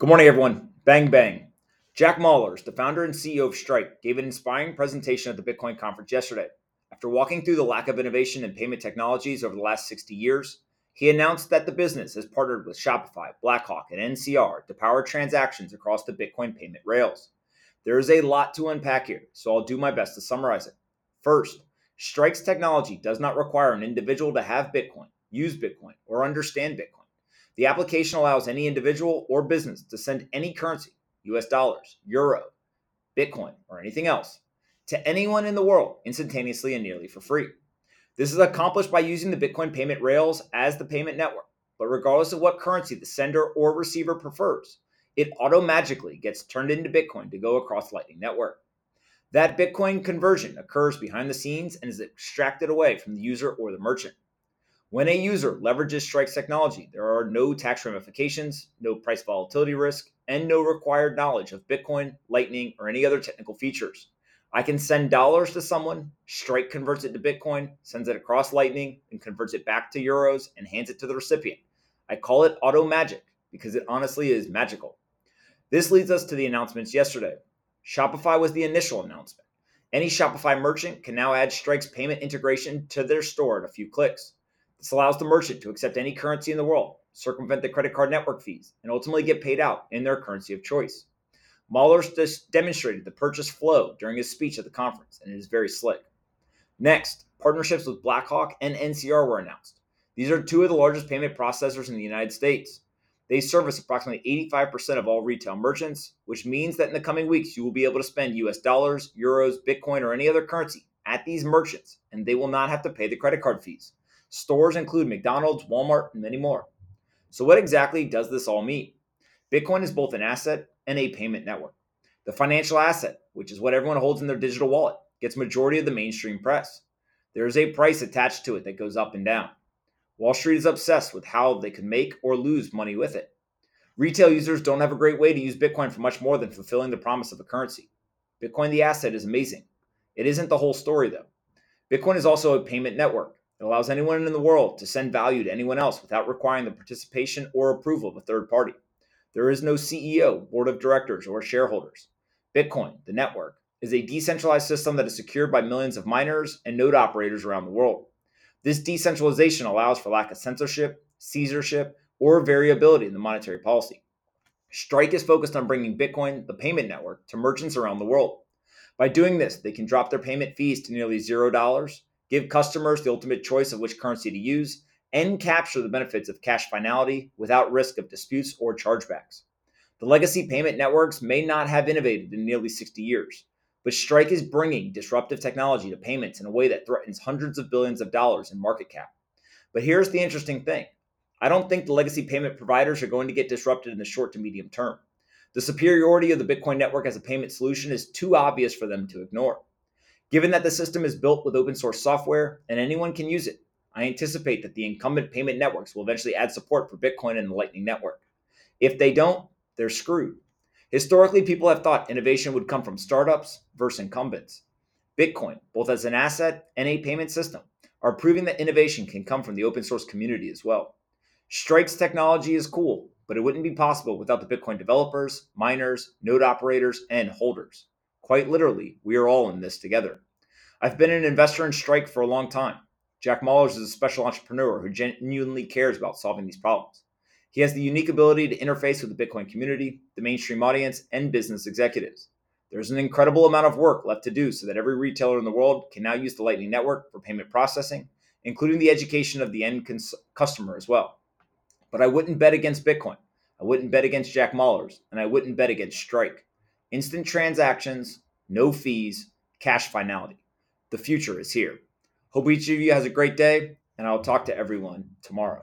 Good morning, everyone. Bang, bang. Jack Mallers, the founder and CEO of Strike, gave an inspiring presentation at the Bitcoin conference yesterday. After walking through the lack of innovation in payment technologies over the last 60 years, he announced that the business has partnered with Shopify, Blackhawk, and NCR to power transactions across the Bitcoin payment rails. There is a lot to unpack here, so I'll do my best to summarize it. First, Strike's technology does not require an individual to have Bitcoin, use Bitcoin, or understand Bitcoin. The application allows any individual or business to send any currency, US dollars, euro, Bitcoin, or anything else, to anyone in the world instantaneously and nearly for free. This is accomplished by using the Bitcoin payment rails as the payment network. But regardless of what currency the sender or receiver prefers, it automagically gets turned into Bitcoin to go across Lightning Network. That Bitcoin conversion occurs behind the scenes and is extracted away from the user or the merchant. When a user leverages Strike's technology, there are no tax ramifications, no price volatility risk, and no required knowledge of Bitcoin, Lightning, or any other technical features. I can send dollars to someone, Strike converts it to Bitcoin, sends it across Lightning, and converts it back to euros and hands it to the recipient. I call it auto magic because it honestly is magical. This leads us to the announcements yesterday. Shopify was the initial announcement. Any Shopify merchant can now add Strike's payment integration to their store in a few clicks. This allows the merchant to accept any currency in the world, circumvent the credit card network fees, and ultimately get paid out in their currency of choice. Mallers demonstrated the purchase flow during his speech at the conference, and it is very slick. Next, partnerships with Blackhawk and NCR were announced. These are two of the largest payment processors in the United States. They service approximately 85% of all retail merchants, which means that in the coming weeks you will be able to spend US dollars, euros, Bitcoin, or any other currency at these merchants, and they will not have to pay the credit card fees. Stores include McDonald's, Walmart, and many more. So, what exactly does this all mean? Bitcoin is both an asset and a payment network. The financial asset, which is what everyone holds in their digital wallet, gets majority of the mainstream press. There is a price attached to it that goes up and down. Wall Street is obsessed with how they can make or lose money with it. Retail users don't have a great way to use Bitcoin for much more than fulfilling the promise of a currency. Bitcoin, the asset, is amazing. It isn't the whole story, though. Bitcoin is also a payment network. It allows anyone in the world to send value to anyone else without requiring the participation or approval of a third party. There is no CEO, board of directors, or shareholders. Bitcoin, the network, is a decentralized system that is secured by millions of miners and node operators around the world. This decentralization allows for lack of censorship, censorship, or variability in the monetary policy. Strike is focused on bringing Bitcoin, the payment network, to merchants around the world. By doing this, they can drop their payment fees to nearly $0 give customers the ultimate choice of which currency to use, and capture the benefits of cash finality without risk of disputes or chargebacks. The legacy payment networks may not have innovated in nearly 60 years, but Strike is bringing disruptive technology to payments in a way that threatens hundreds of billions of dollars in market cap. But here's the interesting thing I don't think the legacy payment providers are going to get disrupted in the short to medium term. The superiority of the Bitcoin network as a payment solution is too obvious for them to ignore. Given that the system is built with open source software and anyone can use it, I anticipate that the incumbent payment networks will eventually add support for Bitcoin and the Lightning Network. If they don't, they're screwed. Historically, people have thought innovation would come from startups versus incumbents. Bitcoin, both as an asset and a payment system, are proving that innovation can come from the open source community as well. Strike's technology is cool, but it wouldn't be possible without the Bitcoin developers, miners, node operators, and holders. Quite literally, we are all in this together. I've been an investor in Strike for a long time. Jack Mallers is a special entrepreneur who genuinely cares about solving these problems. He has the unique ability to interface with the Bitcoin community, the mainstream audience, and business executives. There's an incredible amount of work left to do so that every retailer in the world can now use the Lightning Network for payment processing, including the education of the end cons- customer as well. But I wouldn't bet against Bitcoin. I wouldn't bet against Jack Mallers, and I wouldn't bet against Strike instant transactions, no fees, cash finality. The future is here. Hope each of you has a great day, and I'll talk to everyone tomorrow.